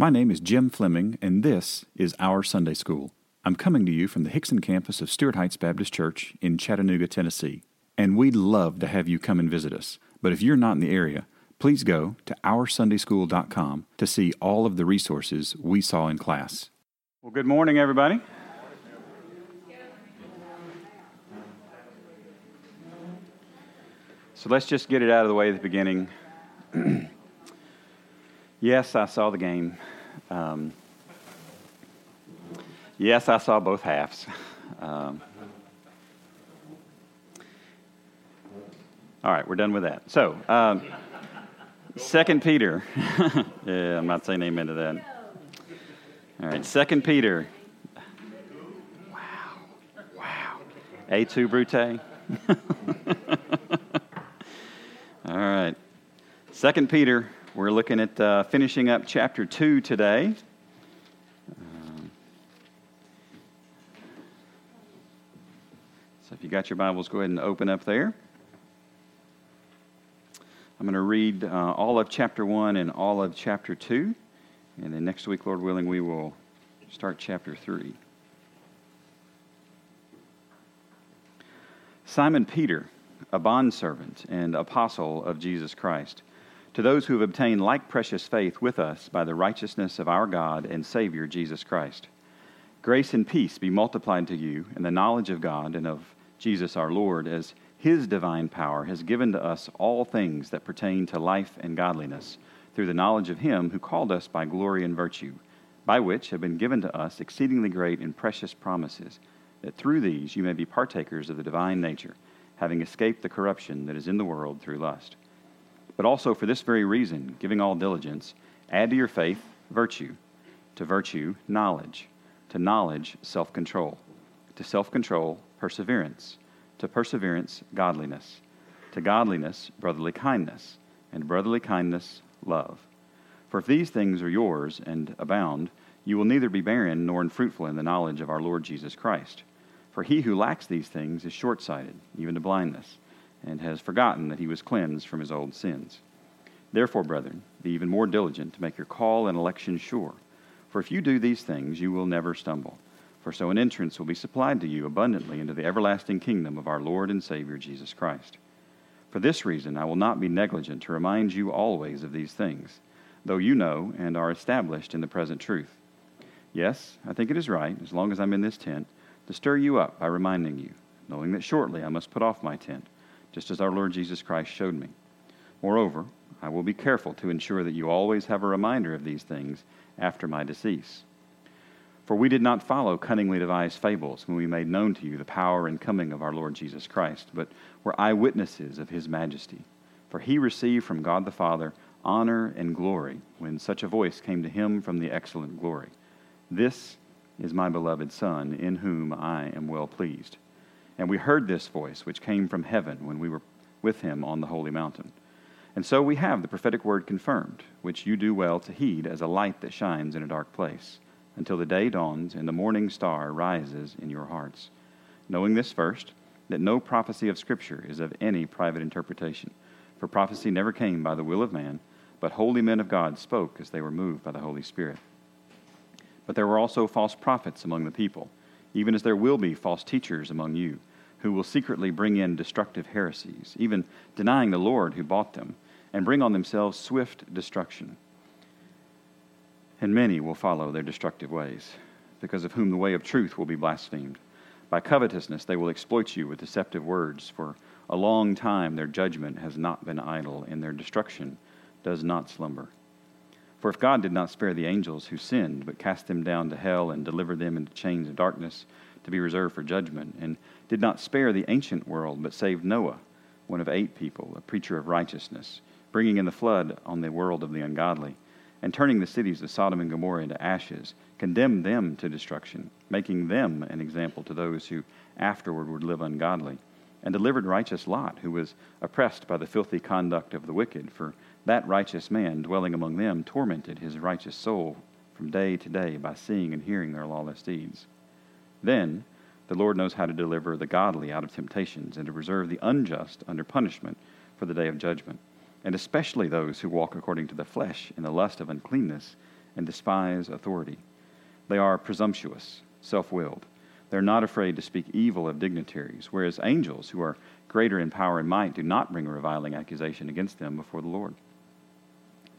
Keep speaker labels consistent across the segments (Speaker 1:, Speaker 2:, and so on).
Speaker 1: My name is Jim Fleming, and this is Our Sunday School. I'm coming to you from the Hixson campus of Stuart Heights Baptist Church in Chattanooga, Tennessee. And we'd love to have you come and visit us. But if you're not in the area, please go to OurSundaySchool.com to see all of the resources we saw in class. Well, good morning, everybody. So let's just get it out of the way at the beginning. yes, I saw the game. Um, yes, I saw both halves. Um, all right, we're done with that. So, um, Second Peter. yeah, I'm not saying amen to that. All right, Second Peter. Wow, wow. Et tu Brute. All right. Second Peter, we're looking at uh, finishing up chapter 2 today. So if you got your Bibles, go ahead and open up there. I'm going to read uh, all of chapter 1 and all of chapter 2. And then next week, Lord willing, we will start chapter 3. Simon Peter a bondservant and apostle of Jesus Christ, to those who have obtained like precious faith with us by the righteousness of our God and Savior Jesus Christ. Grace and peace be multiplied to you in the knowledge of God and of Jesus our Lord, as his divine power has given to us all things that pertain to life and godliness, through the knowledge of him who called us by glory and virtue, by which have been given to us exceedingly great and precious promises, that through these you may be partakers of the divine nature having escaped the corruption that is in the world through lust. But also for this very reason, giving all diligence, add to your faith virtue, to virtue, knowledge, to knowledge, self control, to self control, perseverance, to perseverance, godliness, to godliness, brotherly kindness, and brotherly kindness, love. For if these things are yours and abound, you will neither be barren nor unfruitful in the knowledge of our Lord Jesus Christ. For he who lacks these things is short sighted, even to blindness, and has forgotten that he was cleansed from his old sins. Therefore, brethren, be even more diligent to make your call and election sure. For if you do these things, you will never stumble. For so an entrance will be supplied to you abundantly into the everlasting kingdom of our Lord and Savior Jesus Christ. For this reason, I will not be negligent to remind you always of these things, though you know and are established in the present truth. Yes, I think it is right, as long as I'm in this tent to stir you up by reminding you, knowing that shortly I must put off my tent, just as our Lord Jesus Christ showed me. Moreover, I will be careful to ensure that you always have a reminder of these things after my decease. For we did not follow cunningly devised fables when we made known to you the power and coming of our Lord Jesus Christ, but were eyewitnesses of his majesty. For he received from God the Father honor and glory when such a voice came to him from the excellent glory. This is my beloved Son, in whom I am well pleased. And we heard this voice, which came from heaven when we were with him on the holy mountain. And so we have the prophetic word confirmed, which you do well to heed as a light that shines in a dark place, until the day dawns and the morning star rises in your hearts. Knowing this first, that no prophecy of Scripture is of any private interpretation, for prophecy never came by the will of man, but holy men of God spoke as they were moved by the Holy Spirit. But there were also false prophets among the people, even as there will be false teachers among you, who will secretly bring in destructive heresies, even denying the Lord who bought them, and bring on themselves swift destruction. And many will follow their destructive ways, because of whom the way of truth will be blasphemed. By covetousness they will exploit you with deceptive words. For a long time their judgment has not been idle, and their destruction does not slumber. For if God did not spare the angels who sinned, but cast them down to hell and delivered them into chains of darkness to be reserved for judgment, and did not spare the ancient world, but saved Noah, one of eight people, a preacher of righteousness, bringing in the flood on the world of the ungodly, and turning the cities of Sodom and Gomorrah into ashes, condemned them to destruction, making them an example to those who afterward would live ungodly, and delivered righteous Lot, who was oppressed by the filthy conduct of the wicked, for that righteous man dwelling among them tormented his righteous soul from day to day by seeing and hearing their lawless deeds. Then the Lord knows how to deliver the godly out of temptations and to reserve the unjust under punishment for the day of judgment, and especially those who walk according to the flesh in the lust of uncleanness and despise authority. They are presumptuous, self willed. They're not afraid to speak evil of dignitaries, whereas angels, who are greater in power and might, do not bring a reviling accusation against them before the Lord.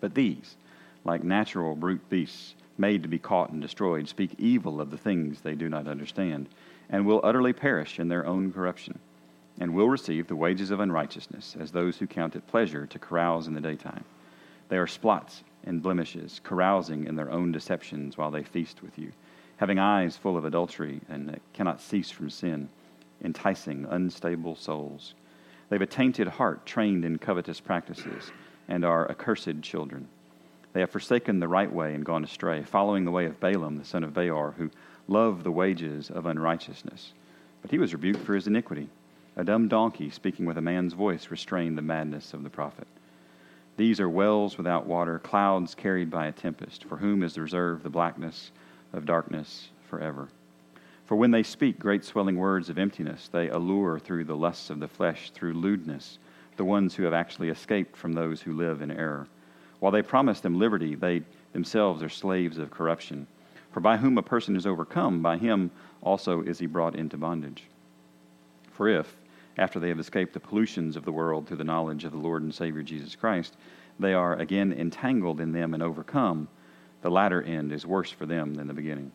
Speaker 1: But these, like natural brute beasts, made to be caught and destroyed, speak evil of the things they do not understand, and will utterly perish in their own corruption, and will receive the wages of unrighteousness, as those who count it pleasure to carouse in the daytime. They are spots and blemishes, carousing in their own deceptions while they feast with you, having eyes full of adultery and cannot cease from sin, enticing unstable souls. They have a tainted heart trained in covetous practices and are accursed children. They have forsaken the right way and gone astray, following the way of Balaam, the son of Beor, who loved the wages of unrighteousness. But he was rebuked for his iniquity. A dumb donkey, speaking with a man's voice, restrained the madness of the prophet. These are wells without water, clouds carried by a tempest, for whom is reserved the blackness of darkness forever. For when they speak great swelling words of emptiness, they allure through the lusts of the flesh, through lewdness, the ones who have actually escaped from those who live in error. While they promise them liberty, they themselves are slaves of corruption. For by whom a person is overcome, by him also is he brought into bondage. For if, after they have escaped the pollutions of the world through the knowledge of the Lord and Savior Jesus Christ, they are again entangled in them and overcome, the latter end is worse for them than the beginning.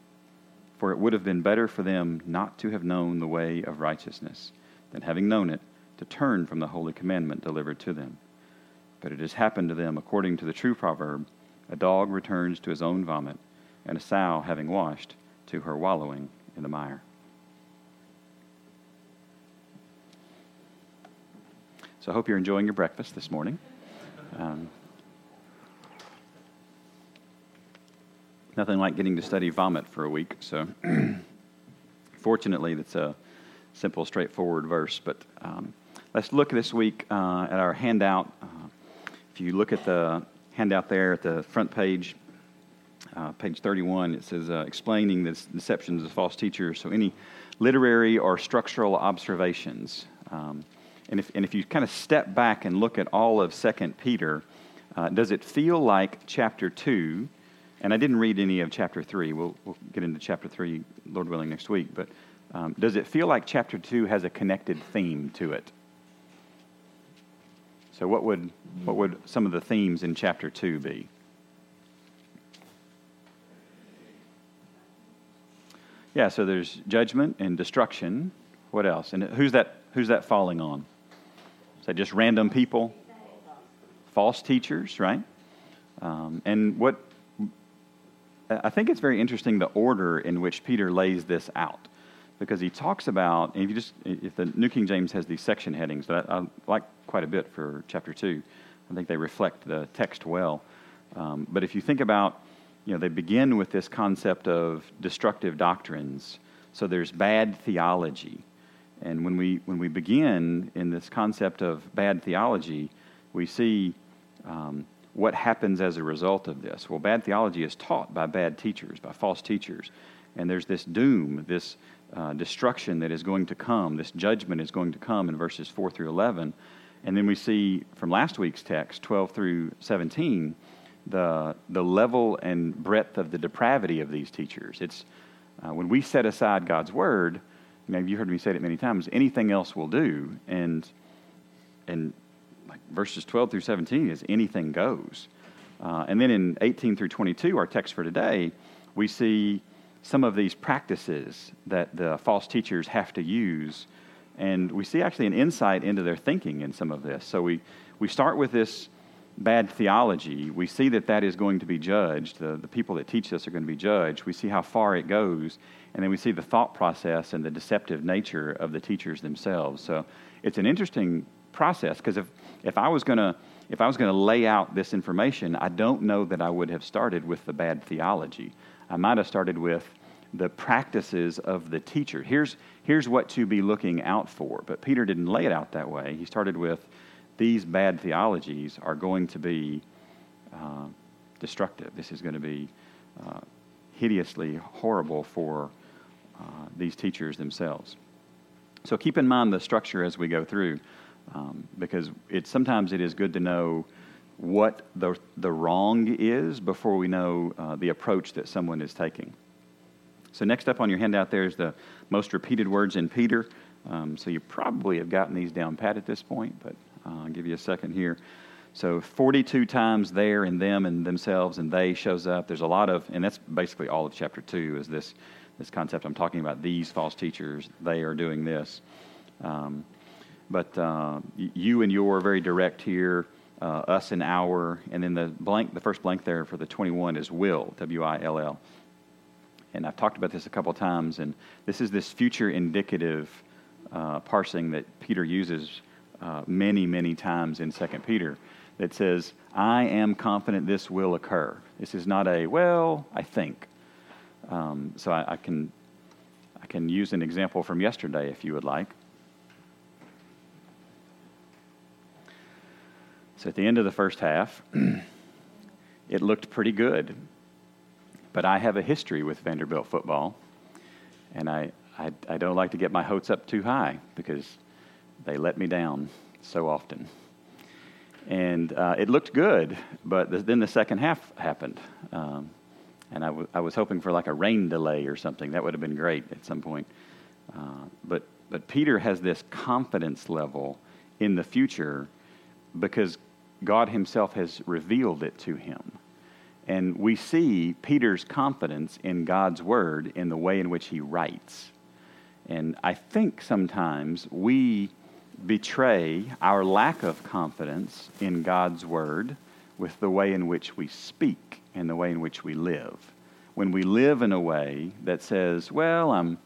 Speaker 1: For it would have been better for them not to have known the way of righteousness, than having known it, to turn from the holy commandment delivered to them. But it has happened to them according to the true proverb a dog returns to his own vomit, and a sow, having washed, to her wallowing in the mire. So I hope you're enjoying your breakfast this morning. Um, nothing like getting to study vomit for a week. So, fortunately, that's a simple, straightforward verse. But um, let's look this week uh, at our handout. Uh, if you look at the handout there at the front page, uh, page 31, it says uh, explaining the deceptions of false teachers. So, any literary or structural observations. Um, and if, and if you kind of step back and look at all of 2 Peter, uh, does it feel like chapter 2? And I didn't read any of chapter 3. We'll, we'll get into chapter 3, Lord willing, next week. But um, does it feel like chapter 2 has a connected theme to it? So, what would, what would some of the themes in chapter 2 be? Yeah, so there's judgment and destruction. What else? And who's that, who's that falling on? Is that just random people? False teachers, right? Um, and what I think it's very interesting the order in which Peter lays this out because he talks about, if you just, if the New King James has these section headings that I, I like quite a bit for chapter two, I think they reflect the text well. Um, but if you think about, you know, they begin with this concept of destructive doctrines. So there's bad theology, and when we, when we begin in this concept of bad theology, we see um, what happens as a result of this. Well, bad theology is taught by bad teachers, by false teachers. And there's this doom, this uh, destruction that is going to come, this judgment is going to come in verses 4 through 11. And then we see from last week's text, 12 through 17, the, the level and breadth of the depravity of these teachers. It's uh, when we set aside God's word, Maybe you heard me say it many times. Anything else will do, and and like verses 12 through 17 is anything goes. Uh, and then in 18 through 22, our text for today, we see some of these practices that the false teachers have to use, and we see actually an insight into their thinking in some of this. So we we start with this bad theology, we see that that is going to be judged. The, the people that teach this are going to be judged. We see how far it goes, and then we see the thought process and the deceptive nature of the teachers themselves. So it's an interesting process because if, if I was going to if I was going to lay out this information, I don't know that I would have started with the bad theology. I might have started with the practices of the teacher. Here's, here's what to be looking out for. But Peter didn't lay it out that way. He started with these bad theologies are going to be uh, destructive. This is going to be uh, hideously horrible for uh, these teachers themselves. So keep in mind the structure as we go through, um, because it sometimes it is good to know what the, the wrong is before we know uh, the approach that someone is taking. So, next up on your handout there is the most repeated words in Peter. Um, so, you probably have gotten these down pat at this point, but uh, I'll give you a second here. So, 42 times there and them and themselves and they shows up. There's a lot of, and that's basically all of chapter 2 is this, this concept I'm talking about. These false teachers, they are doing this. Um, but uh, you and your very direct here uh, us and our, and then the blank, the first blank there for the 21 is will, W I L L. And I've talked about this a couple of times, and this is this future indicative uh, parsing that Peter uses uh, many, many times in 2 Peter that says, I am confident this will occur. This is not a, well, I think. Um, so I, I, can, I can use an example from yesterday if you would like. So at the end of the first half, it looked pretty good. But I have a history with Vanderbilt football, and I, I, I don't like to get my hopes up too high because they let me down so often. And uh, it looked good, but the, then the second half happened. Um, and I, w- I was hoping for like a rain delay or something. That would have been great at some point. Uh, but, but Peter has this confidence level in the future because God Himself has revealed it to him. And we see Peter's confidence in God's Word in the way in which he writes. And I think sometimes we betray our lack of confidence in God's Word with the way in which we speak and the way in which we live. When we live in a way that says, well, I'm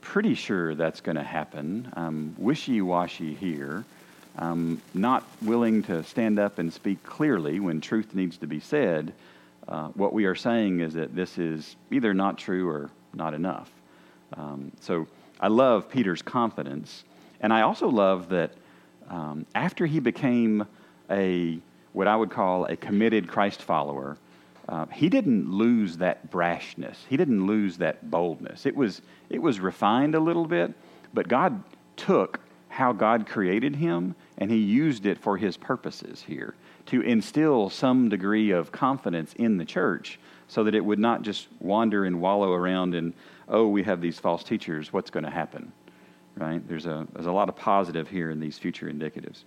Speaker 1: pretty sure that's going to happen, I'm wishy washy here, um, not willing to stand up and speak clearly when truth needs to be said, uh, what we are saying is that this is either not true or not enough. Um, so I love Peter's confidence. And I also love that um, after he became a, what I would call a committed Christ follower, uh, he didn't lose that brashness. He didn't lose that boldness. It was, it was refined a little bit, but God took how God created him, and he used it for his purposes here to instill some degree of confidence in the church so that it would not just wander and wallow around and, oh, we have these false teachers, what's going to happen? Right? There's a, there's a lot of positive here in these future indicatives.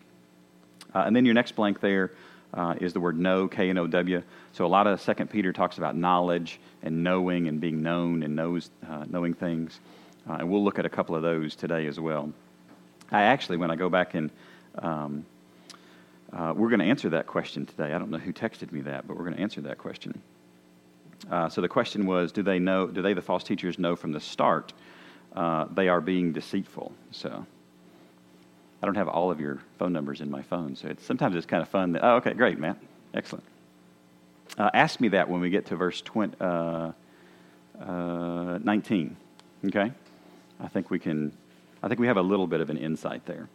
Speaker 1: Uh, and then your next blank there uh, is the word know, K N O W. So a lot of Second Peter talks about knowledge and knowing and being known and knows, uh, knowing things. Uh, and we'll look at a couple of those today as well. I actually, when I go back and um, uh, we're going to answer that question today. I don't know who texted me that, but we're going to answer that question. Uh, so the question was, do they know? Do they, the false teachers, know from the start uh, they are being deceitful? So I don't have all of your phone numbers in my phone, so it's, sometimes it's kind of fun. That, oh, okay, great, Matt, excellent. Uh, ask me that when we get to verse 20, uh, uh, 19. Okay, I think we can I think we have a little bit of an insight there.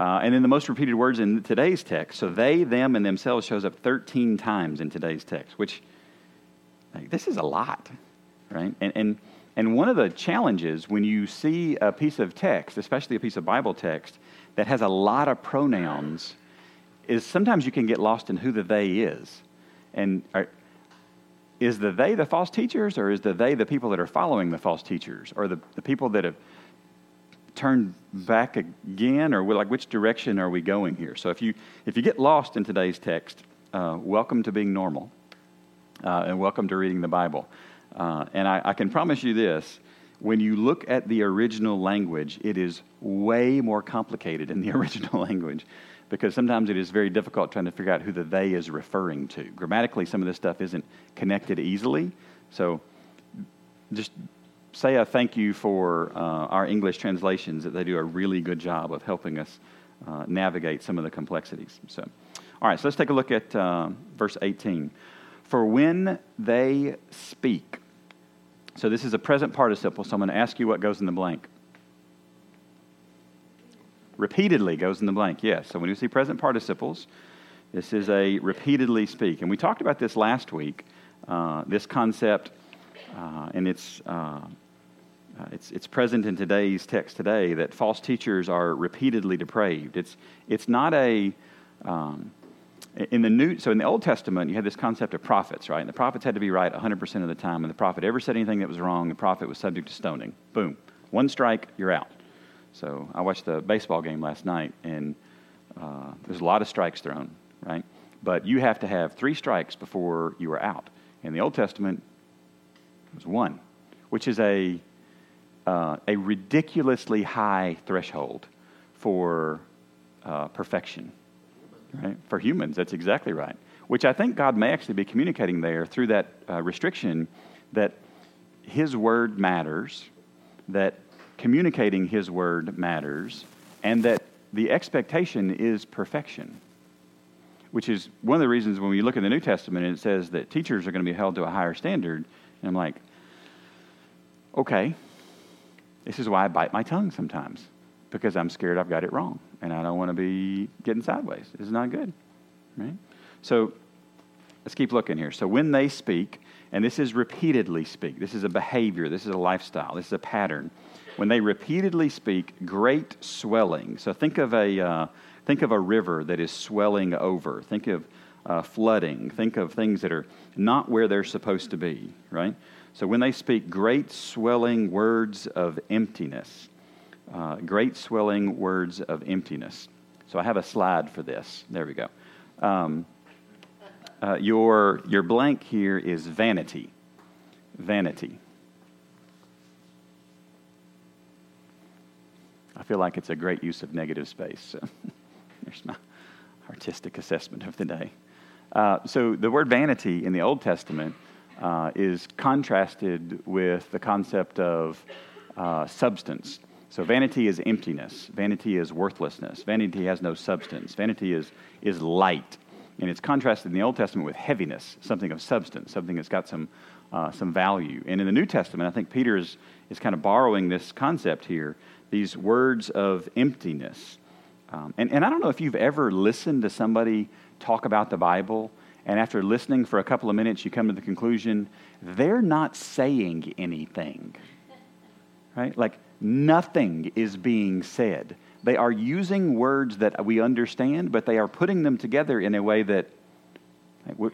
Speaker 1: Uh, and then the most repeated words in today's text. So they, them, and themselves shows up 13 times in today's text, which like, this is a lot, right? And, and, and one of the challenges when you see a piece of text, especially a piece of Bible text, that has a lot of pronouns, is sometimes you can get lost in who the they is. And are, is the they the false teachers, or is the they the people that are following the false teachers, or the, the people that have turn back again, or like which direction are we going here? So if you if you get lost in today's text, uh, welcome to being normal, uh, and welcome to reading the Bible. Uh, and I, I can promise you this: when you look at the original language, it is way more complicated in the original language because sometimes it is very difficult trying to figure out who the they is referring to. Grammatically, some of this stuff isn't connected easily. So just say a thank you for uh, our English translations, that they do a really good job of helping us uh, navigate some of the complexities. So, all right, so let's take a look at uh, verse 18. For when they speak, so this is a present participle, so I'm going to ask you what goes in the blank. Repeatedly goes in the blank, yes. So when you see present participles, this is a repeatedly speak. And we talked about this last week, uh, this concept, uh, and it's uh, uh, it's, it's present in today's text today that false teachers are repeatedly depraved. It's, it's not a, um, in the new so in the old testament you had this concept of prophets right? And the prophets had to be right 100% of the time and the prophet ever said anything that was wrong the prophet was subject to stoning. Boom. One strike you're out. So i watched the baseball game last night and uh, there's a lot of strikes thrown right? But you have to have three strikes before you are out. In the old testament it was one which is a uh, a ridiculously high threshold for uh, perfection right? For humans, that's exactly right. Which I think God may actually be communicating there through that uh, restriction that His word matters, that communicating His word matters, and that the expectation is perfection. Which is one of the reasons when we look in the New Testament and it says that teachers are going to be held to a higher standard. And I'm like, okay, this is why I bite my tongue sometimes because I'm scared I've got it wrong and I don't want to be getting sideways. Is not good, right? So let's keep looking here. So when they speak, and this is repeatedly speak, this is a behavior, this is a lifestyle, this is a pattern. When they repeatedly speak, great swelling. So think of a uh, think of a river that is swelling over. Think of uh, flooding. Think of things that are not where they're supposed to be. Right. So when they speak great swelling words of emptiness, uh, great swelling words of emptiness. So I have a slide for this. There we go. Um, uh, your, your blank here is vanity. Vanity. I feel like it's a great use of negative space. So there's my artistic assessment of the day. Uh, so the word vanity in the Old Testament uh, is contrasted with the concept of uh, substance. So vanity is emptiness. Vanity is worthlessness. Vanity has no substance. Vanity is, is light. And it's contrasted in the Old Testament with heaviness, something of substance, something that's got some, uh, some value. And in the New Testament, I think Peter is, is kind of borrowing this concept here, these words of emptiness. Um, and, and I don't know if you've ever listened to somebody talk about the Bible, and after listening for a couple of minutes, you come to the conclusion they're not saying anything. Right? Like, nothing is being said. They are using words that we understand, but they are putting them together in a way that, like, what,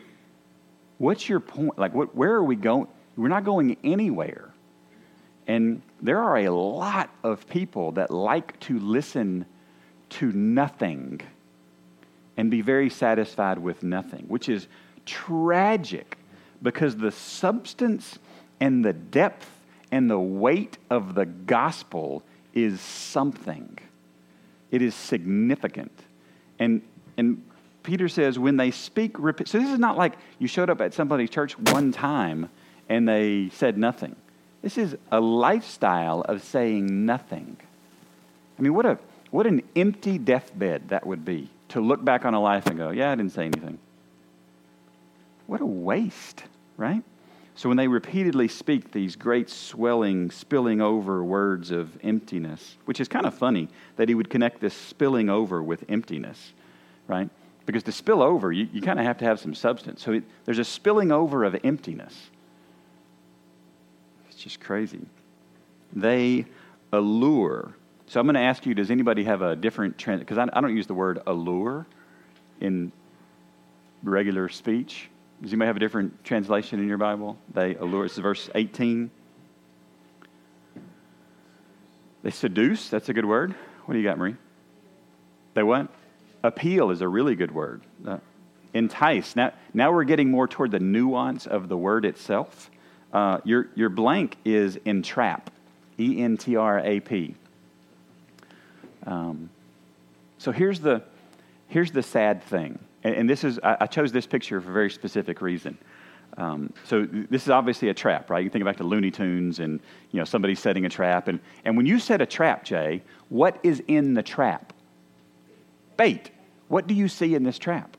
Speaker 1: what's your point? Like, what, where are we going? We're not going anywhere. And there are a lot of people that like to listen to nothing and be very satisfied with nothing, which is tragic because the substance and the depth and the weight of the gospel is something. It is significant. And, and Peter says, when they speak, so this is not like you showed up at somebody's church one time and they said nothing. This is a lifestyle of saying nothing. I mean, what, a, what an empty deathbed that would be to look back on a life and go, yeah, I didn't say anything. What a waste, right? So when they repeatedly speak these great swelling, spilling over words of emptiness, which is kind of funny that he would connect this spilling over with emptiness, right? Because to spill over, you, you kind of have to have some substance. So it, there's a spilling over of emptiness. It's just crazy. They allure. So I'm going to ask you does anybody have a different trend? Because I, I don't use the word allure in regular speech. Does anybody have a different translation in your Bible? They allure. Is verse 18. They seduce. That's a good word. What do you got, Marie? They what? Appeal is a really good word. Uh, entice. Now, now we're getting more toward the nuance of the word itself. Uh, your, your blank is entrap. E N T R A P. Um, so here's the, here's the sad thing and, and this is, I, I, chose this picture for a very specific reason. Um, so this is obviously a trap, right? You think back to Looney Tunes and, you know, somebody setting a trap. And, and when you set a trap, Jay, what is in the trap? Bait. What do you see in this trap?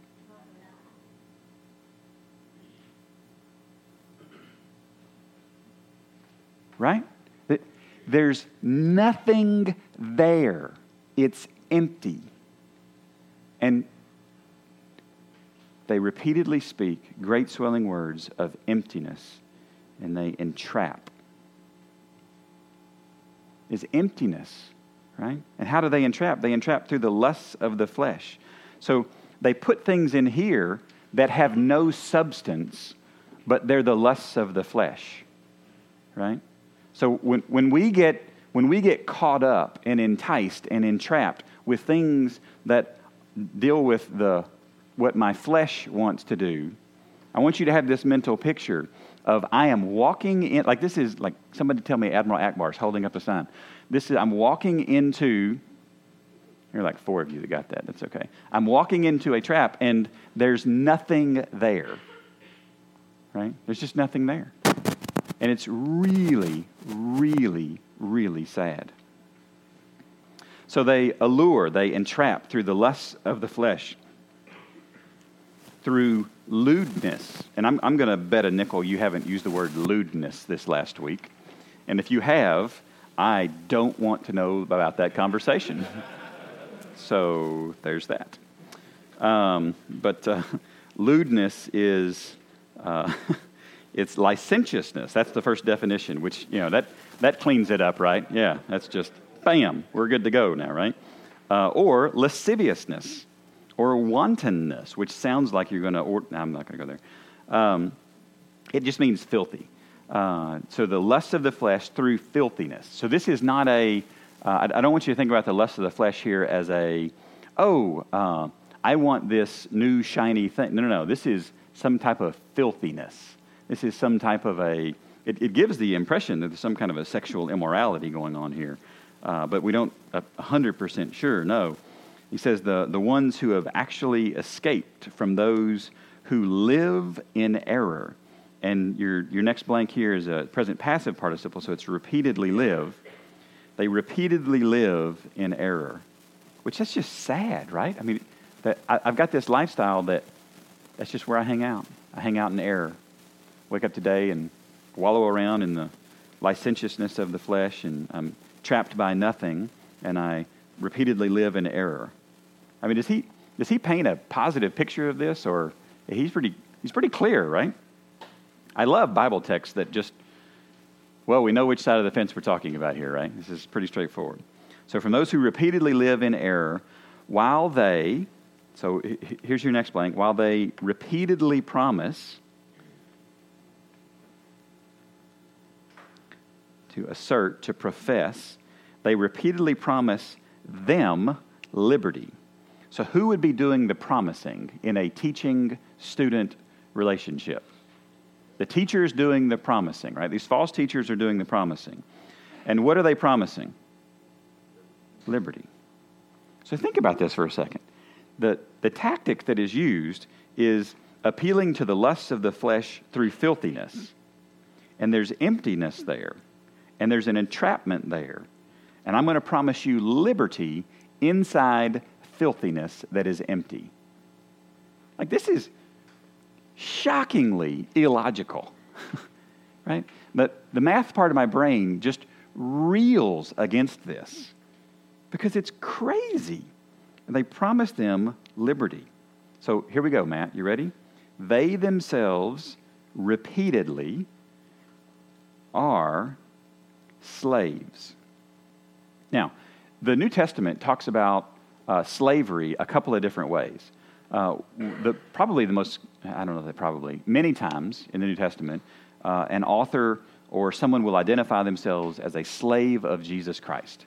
Speaker 1: Right? There's nothing there. It's empty. And they repeatedly speak great swelling words of emptiness and they entrap. Is emptiness, right? And how do they entrap? They entrap through the lusts of the flesh. So they put things in here that have no substance, but they're the lusts of the flesh. Right? So when, when, we get, when we get caught up and enticed and entrapped with things that deal with the, what my flesh wants to do, I want you to have this mental picture of I am walking in, like this is like somebody tell me Admiral Ackbar's holding up a sign. This is, I'm walking into, you're like four of you that got that, that's okay. I'm walking into a trap and there's nothing there, right? There's just nothing there. And it's really, really, really sad. So they allure, they entrap through the lusts of the flesh, through lewdness. And I'm, I'm going to bet a nickel you haven't used the word lewdness this last week. And if you have, I don't want to know about that conversation. so there's that. Um, but uh, lewdness is. Uh, it's licentiousness. That's the first definition, which, you know, that, that cleans it up, right? Yeah, that's just, bam, we're good to go now, right? Uh, or lasciviousness or wantonness, which sounds like you're going to, or, I'm not going to go there. Um, it just means filthy. Uh, so the lust of the flesh through filthiness. So this is not a. Uh, I, I don't want you to think about the lust of the flesh here as a, oh, uh, I want this new shiny thing. No, no, no. This is some type of filthiness. This is some type of a, it, it gives the impression that there's some kind of a sexual immorality going on here. Uh, but we don't, a 100% sure, no. He says, the, the ones who have actually escaped from those who live in error. And your, your next blank here is a present passive participle, so it's repeatedly live. They repeatedly live in error, which that's just sad, right? I mean, that I, I've got this lifestyle that that's just where I hang out. I hang out in error wake up today and wallow around in the licentiousness of the flesh, and I'm trapped by nothing, and I repeatedly live in error. I mean, does he, does he paint a positive picture of this, or he's pretty, he's pretty clear, right? I love Bible texts that just, well, we know which side of the fence we're talking about here, right? This is pretty straightforward. So, from those who repeatedly live in error, while they, so here's your next blank, while they repeatedly promise, to assert, to profess, they repeatedly promise them liberty. So, who would be doing the promising in a teaching student relationship? The teacher is doing the promising, right? These false teachers are doing the promising. And what are they promising? Liberty. So, think about this for a second. The, the tactic that is used is appealing to the lusts of the flesh through filthiness. And there's emptiness there and there's an entrapment there. And I'm going to promise you liberty inside filthiness that is empty. Like, this is shockingly illogical, right? But the math part of my brain just reels against this because it's crazy. And they promise them liberty. So here we go, Matt. You ready? They themselves repeatedly are slaves. Now, the New Testament talks about uh, slavery a couple of different ways. Uh, the, probably the most, I don't know that probably, many times in the New Testament, uh, an author or someone will identify themselves as a slave of Jesus Christ.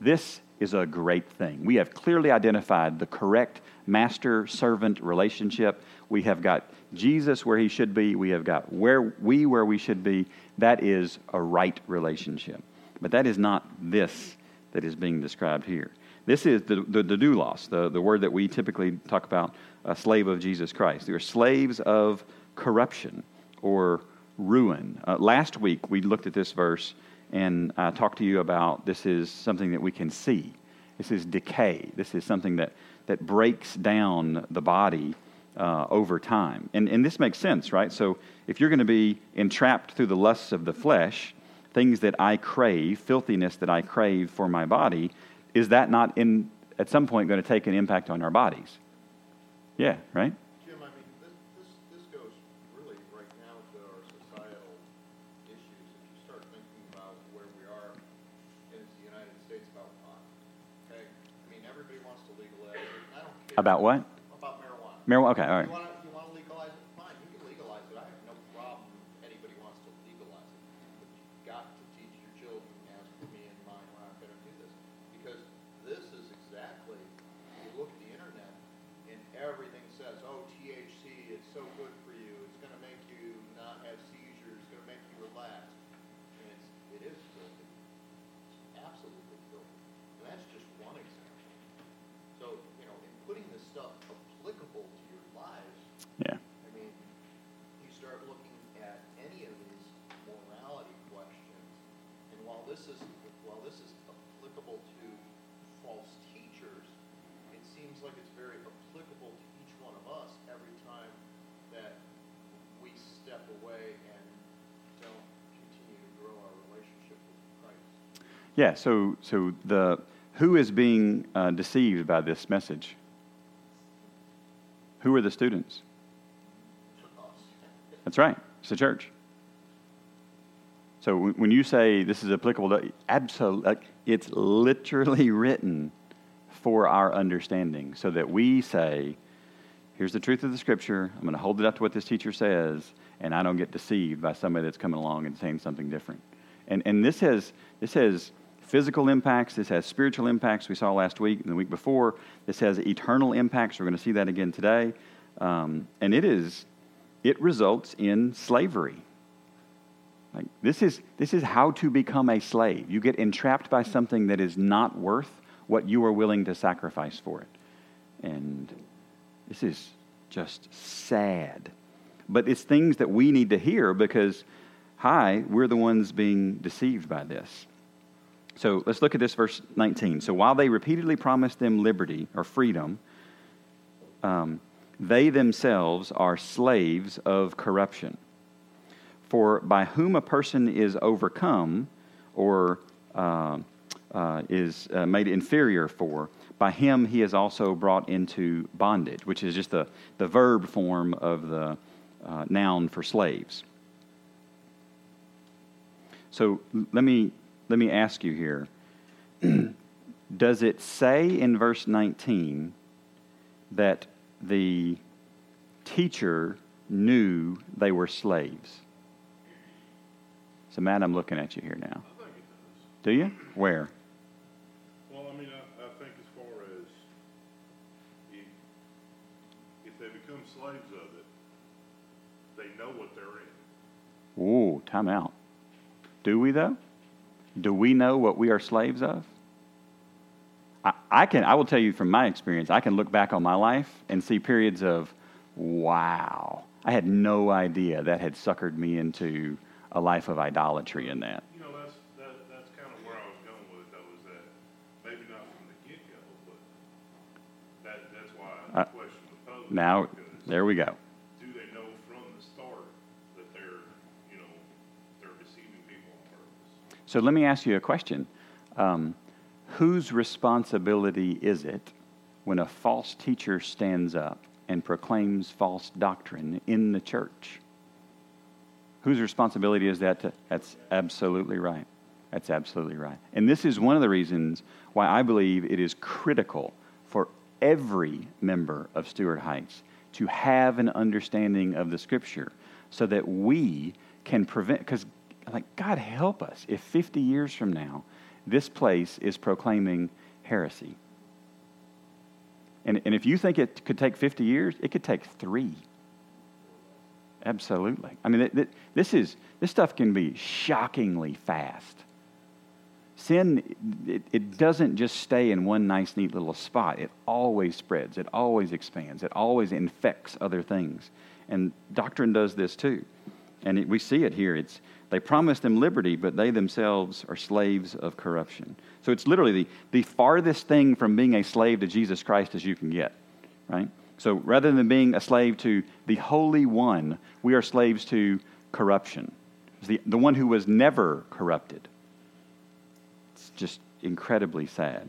Speaker 1: This is a great thing. We have clearly identified the correct master servant relationship. We have got Jesus where he should be. We have got where we where we should be. That is a right relationship. But that is not this that is being described here. This is the, the, the doulos, the, the word that we typically talk about, a slave of Jesus Christ. They are slaves of corruption or ruin. Uh, last week we looked at this verse and I talked to you about this is something that we can see. This is decay. This is something that, that breaks down the body uh, over time. And, and this makes sense, right? So if you're going to be entrapped through the lusts of the flesh, things that I crave, filthiness that I crave for my body, is that not in at some point going to take an impact on our bodies? Yeah, right?
Speaker 2: About
Speaker 1: what?
Speaker 2: About marijuana.
Speaker 1: Marijuana. Okay, all right. Yeah. So, so the who is being uh, deceived by this message? Who are the students? That's right. It's the church. So when you say this is applicable to absolutely, it's literally written for our understanding, so that we say, "Here's the truth of the Scripture. I'm going to hold it up to what this teacher says, and I don't get deceived by somebody that's coming along and saying something different." And and this has this has physical impacts. This has spiritual impacts. We saw last week and the week before. This has eternal impacts. We're going to see that again today, um, and it is it results in slavery. Like this is this is how to become a slave. You get entrapped by something that is not worth what you are willing to sacrifice for it. And this is just sad. But it's things that we need to hear because hi, we're the ones being deceived by this. So let's look at this verse 19. So while they repeatedly promised them liberty or freedom, um, they themselves are slaves of corruption. For by whom a person is overcome or uh, uh, is uh, made inferior for, by him he is also brought into bondage, which is just the, the verb form of the uh, noun for slaves. So let me, let me ask you here Does it say in verse 19 that the teacher knew they were slaves? So, Matt, I'm looking at you here now.
Speaker 3: I think it does.
Speaker 1: Do you? Where?
Speaker 3: Well, I mean, I, I think as far as if, if they become slaves of it, they know what they're in.
Speaker 1: Ooh, time out. Do we, though? Do we know what we are slaves of? I, I can. I will tell you from my experience. I can look back on my life and see periods of, wow, I had no idea that had suckered me into a life of idolatry in that.
Speaker 3: You know, that's, that, that's kind of where I was going with it, though, is that maybe not from the get-go, but that, that's why
Speaker 1: Uh,
Speaker 3: the question was posed.
Speaker 1: Now, there we go. So let me ask you a question. Um, whose responsibility is it when a false teacher stands up and proclaims false doctrine in the church? Whose responsibility is that? To, that's absolutely right. That's absolutely right. And this is one of the reasons why I believe it is critical for every member of Stuart Heights to have an understanding of the Scripture so that we can prevent, because, like, God help us if 50 years from now this place is proclaiming heresy. And, and if you think it could take 50 years, it could take three. Absolutely. I mean, th- th- this, is, this stuff can be shockingly fast. Sin, it, it doesn't just stay in one nice, neat little spot. It always spreads, it always expands, it always infects other things. And doctrine does this too. And it, we see it here. It's, they promise them liberty, but they themselves are slaves of corruption. So it's literally the, the farthest thing from being a slave to Jesus Christ as you can get, right? So rather than being a slave to the Holy One, we are slaves to corruption. The, the one who was never corrupted. It's just incredibly sad.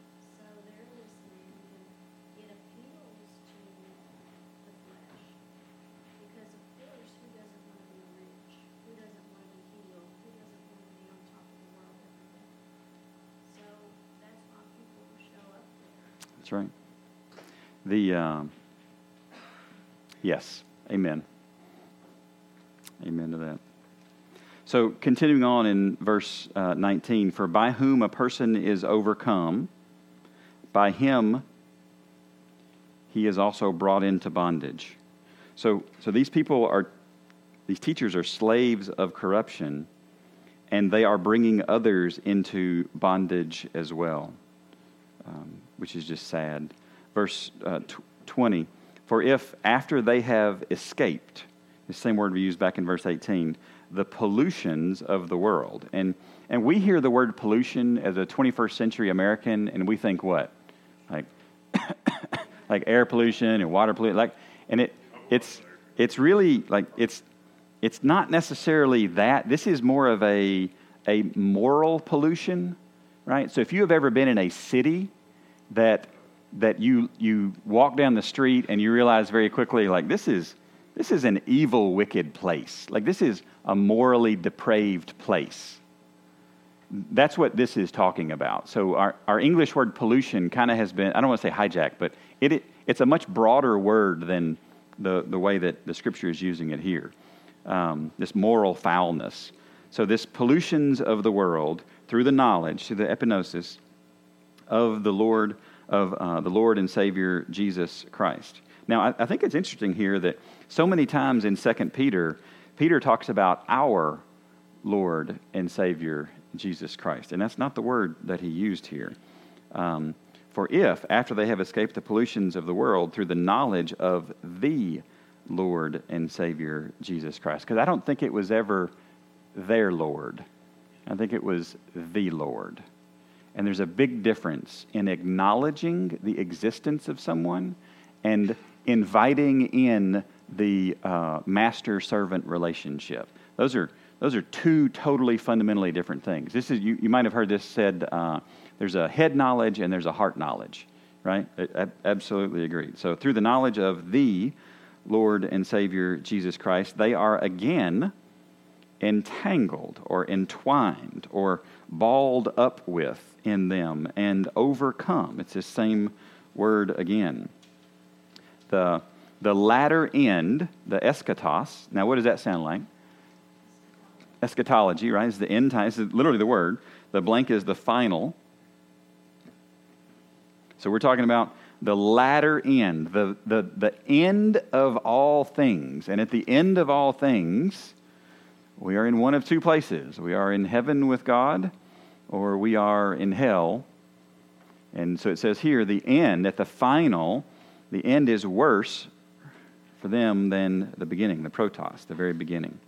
Speaker 1: Right.
Speaker 4: The
Speaker 1: um, yes, amen. Amen to that. So, continuing on in verse uh, 19, for by whom a person is overcome, by him he is also brought into bondage. So, so these people are, these teachers are slaves of corruption, and they are bringing others into bondage as well, um, which is just sad. Verse uh, tw- 20, for if after they have escaped, the same word we used back in verse 18, the pollutions of the world. And, and we hear the word pollution as a 21st century American, and we think what? Like, like air pollution and water pollution. Like, and it, it's, it's really like, it's, it's not necessarily that. This is more of a, a moral pollution, right? So if you have ever been in a city that, that you, you walk down the street and you realize very quickly, like, this is, this is an evil, wicked place. Like, this is a morally depraved place. That's what this is talking about. So, our, our English word pollution kind of has been, I don't want to say hijacked, but it, it, it's a much broader word than the, the way that the scripture is using it here. Um, this moral foulness. So, this pollutions of the world through the knowledge, through the epignosis of the Lord, of uh, the Lord and Savior Jesus Christ. Now, I, I think it's interesting here that so many times in Second Peter, Peter talks about our Lord and Savior Jesus Christ. And that's not the word that he used here. Um, for if, after they have escaped the pollutions of the world through the knowledge of the Lord and Savior Jesus Christ, because I don't think it was ever their Lord, I think it was the Lord. And there's a big difference in acknowledging the existence of someone and inviting in the uh, master servant relationship. Those are, those are two totally fundamentally different things. This is, you, you might have heard this said uh, there's a head knowledge and there's a heart knowledge, right? I, I absolutely agreed. So, through the knowledge of the Lord and Savior Jesus Christ, they are again entangled or entwined or balled up with in them and overcome. It's the same word again. The, the latter end, the eschatos, now what does that sound like? Eschatology, right? Is the end time. Is literally the word. The blank is the final. So we're talking about the latter end, the, the, the end of all things. And at the end of all things, we are in one of two places. We are in heaven with God, or we are in hell. And so it says here, the end, at the final, the end is worse for them than the beginning, the protos, the very beginning.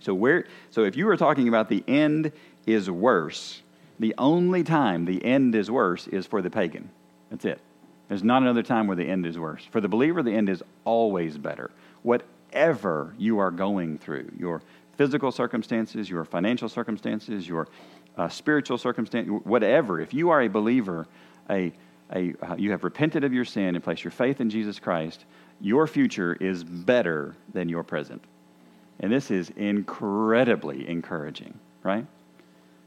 Speaker 1: So where so if you were talking about the end is worse, the only time the end is worse is for the pagan. That's it. There's not another time where the end is worse. For the believer, the end is always better. Whatever you are going through, your physical circumstances, your financial circumstances, your uh, spiritual circumstance, whatever, if you are a believer, a, a, uh, you have repented of your sin and placed your faith in Jesus Christ, your future is better than your present. And this is incredibly encouraging, right?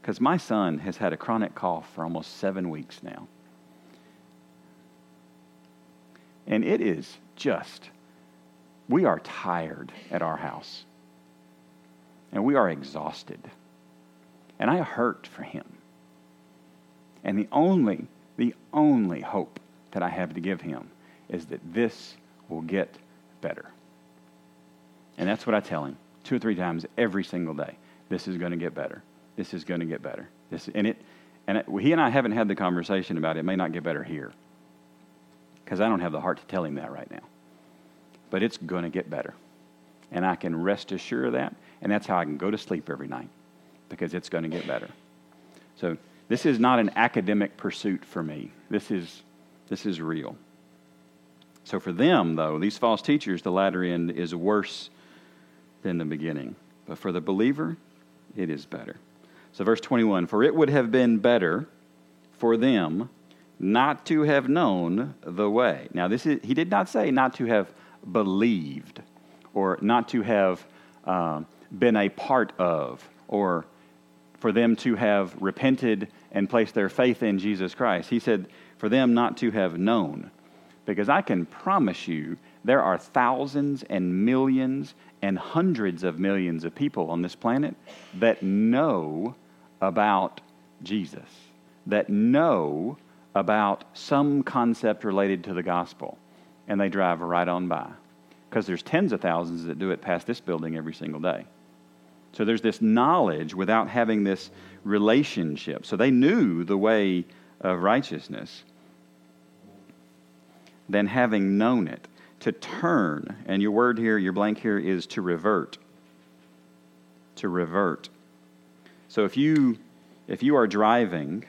Speaker 1: Because my son has had a chronic cough for almost seven weeks now. And it is just, we are tired at our house. And we are exhausted. And I hurt for him. And the only, the only hope that I have to give him is that this will get better. And that's what I tell him two or three times every single day. This is going to get better. This is going to get better. This, and it, and it, he and I haven't had the conversation about it. It may not get better here because I don't have the heart to tell him that right now. But it's going to get better. And I can rest assured of that. And that's how I can go to sleep every night because it's going to get better. So this is not an academic pursuit for me. This is, this is real. So for them, though, these false teachers, the latter end is worse than the beginning. But for the believer, it is better. So, verse 21 For it would have been better for them not to have known the way. Now, this is, he did not say not to have believed or not to have uh, been a part of or for them to have repented and placed their faith in Jesus Christ. He said for them not to have known. Because I can promise you there are thousands and millions and hundreds of millions of people on this planet that know about Jesus, that know about some concept related to the gospel, and they drive right on by. Because there's tens of thousands that do it past this building every single day. So there's this knowledge without having this relationship. So they knew the way of righteousness. Then having known it, to turn, and your word here, your blank here is to revert. To revert. So if you if you are driving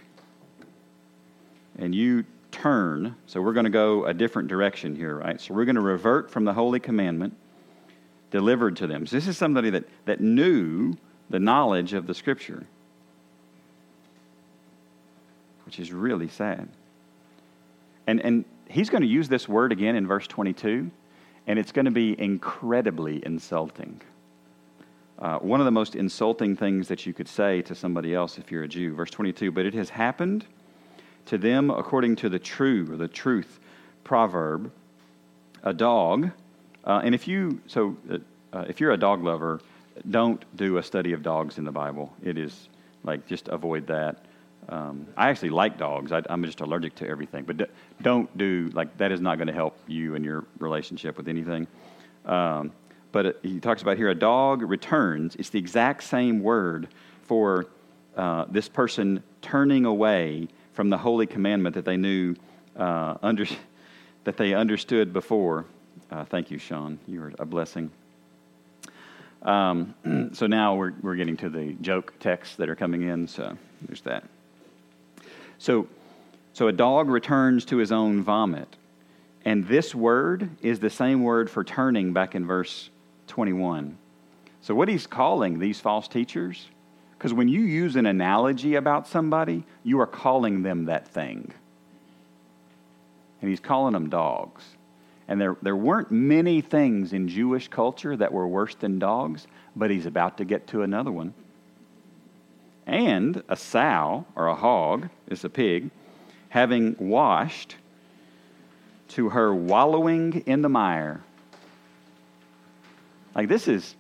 Speaker 1: and you turn, so we're going to go a different direction here, right? So we're going to revert from the holy commandment delivered to them. So this is somebody that, that knew the knowledge of the scripture, which is really sad. And, and he's going to use this word again in verse 22, and it's going to be incredibly insulting. Uh, one of the most insulting things that you could say to somebody else if you're a Jew. Verse 22 But it has happened to them according to the true or the truth proverb a dog. Uh, and if you, so uh, uh, if you're a dog lover, don't do a study of dogs in the Bible. It is like just avoid that. Um, I actually like dogs. I, am just allergic to everything. But d- don't do, like, that is not going to help you in your relationship with anything. Um, but it, he talks about here a dog returns. It's the exact same word for uh, this person turning away from the holy commandment that they knew, uh, under, that they understood before. Uh, thank you, Sean. You are a blessing. Um, so now we're, we're getting to the joke texts that are coming in. So there's that. So, so a dog returns to his own vomit. And this word is the same word for turning back in verse 21. So, what he's calling these false teachers, because when you use an analogy about somebody, you are calling them that thing. And he's calling them dogs. And there, there weren't many things in Jewish culture that were worse than dogs, but he's about to get to another one. And a sow, or a hog, is a pig, having washed to her wallowing in the mire. Like this is,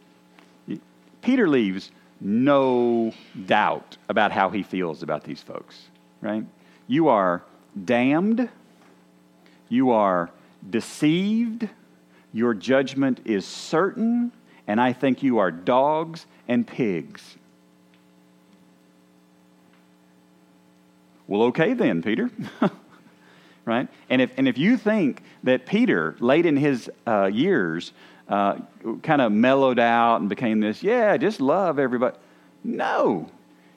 Speaker 1: Peter leaves no doubt about how he feels about these folks, right? You are damned, you are deceived, your judgment is certain, and I think you are dogs and pigs. Well, okay then, Peter. right? And if, and if you think that Peter, late in his uh, years, uh, kind of mellowed out and became this, yeah, just love everybody. No.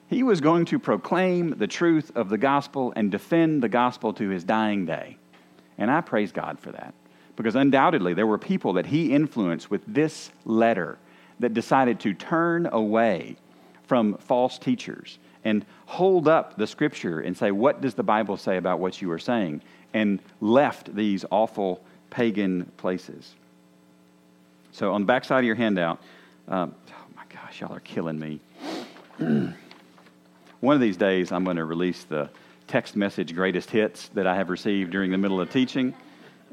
Speaker 1: He was going to proclaim the truth of the gospel and defend the gospel to his dying day. And I praise God for that. Because undoubtedly, there were people that he influenced with this letter that decided to turn away from false teachers and hold up the scripture and say, What does the Bible say about what you are saying? and left these awful pagan places. So, on the back side of your handout, um, oh my gosh, y'all are killing me. One of these days, I'm going to release the text message greatest hits that I have received during the middle of teaching.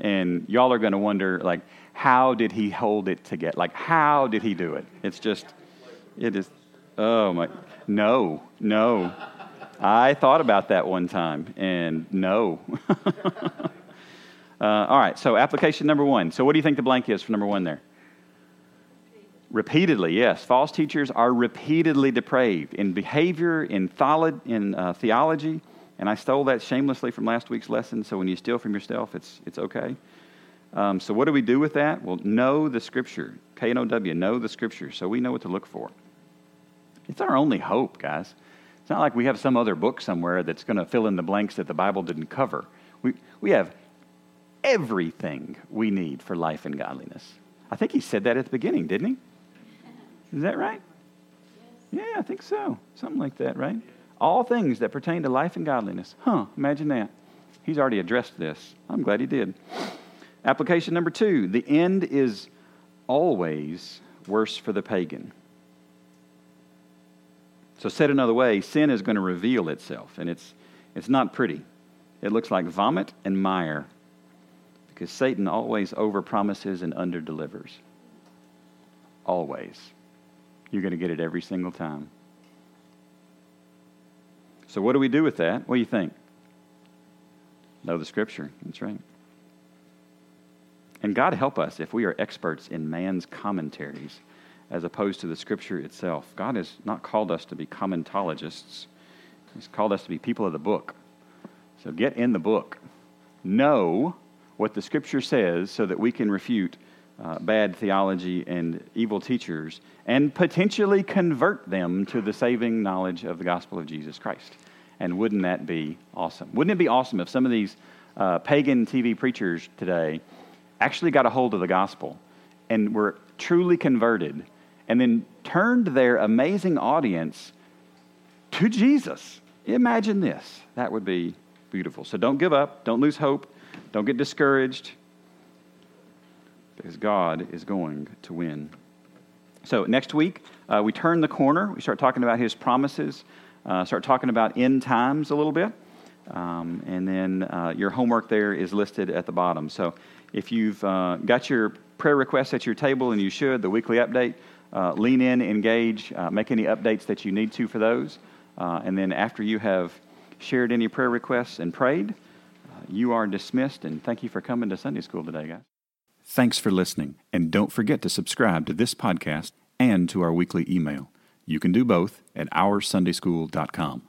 Speaker 1: And y'all are going to wonder, like, how did he hold it together? Like, how did he do it? It's just, it is, oh my, no, no. I thought about that one time, and no. uh, all right, so application number one. So, what do you think the blank is for number one there? Repeatedly, yes. False teachers are repeatedly depraved in behavior, in, tholo- in uh, theology, and I stole that shamelessly from last week's lesson. So, when you steal from yourself, it's, it's okay. Um, so, what do we do with that? Well, know the Scripture. K N O W, know the Scripture, so we know what to look for. It's our only hope, guys. It's not like we have some other book somewhere that's going to fill in the blanks that the Bible didn't cover. We, we have everything we need for life and godliness. I think he said that at the beginning, didn't he? Is that right? Yeah, I think so. Something like that, right? All things that pertain to life and godliness. Huh, imagine that. He's already addressed this. I'm glad he did. Application number two the end is always worse for the pagan. So, said another way, sin is going to reveal itself, and it's, it's not pretty. It looks like vomit and mire because Satan always overpromises and underdelivers. Always. You're going to get it every single time. So, what do we do with that? What do you think? Know the scripture. That's right. And God help us if we are experts in man's commentaries as opposed to the scripture itself. God has not called us to be commentologists, He's called us to be people of the book. So get in the book. Know what the scripture says so that we can refute uh, bad theology and evil teachers and potentially convert them to the saving knowledge of the gospel of Jesus Christ. And wouldn't that be awesome? Wouldn't it be awesome if some of these uh, pagan TV preachers today actually got a hold of the gospel and were truly converted and then turned their amazing audience to Jesus. Imagine this. That would be beautiful. So don't give up, don't lose hope, don't get discouraged, because God is going to win. So next week, uh, we turn the corner. We start talking about His promises, uh, start talking about end times a little bit. Um, and then uh, your homework there is listed at the bottom. So if you've uh, got your prayer requests at your table, and you should, the weekly update, uh, lean in, engage, uh, make any updates that you need to for those. And then after you have shared any prayer requests and prayed, you are dismissed. And thank you for coming to Sunday school today, guys. Thanks for listening. And don't forget to subscribe to this podcast and to our weekly email. You can do both at OurSundaySchool.com.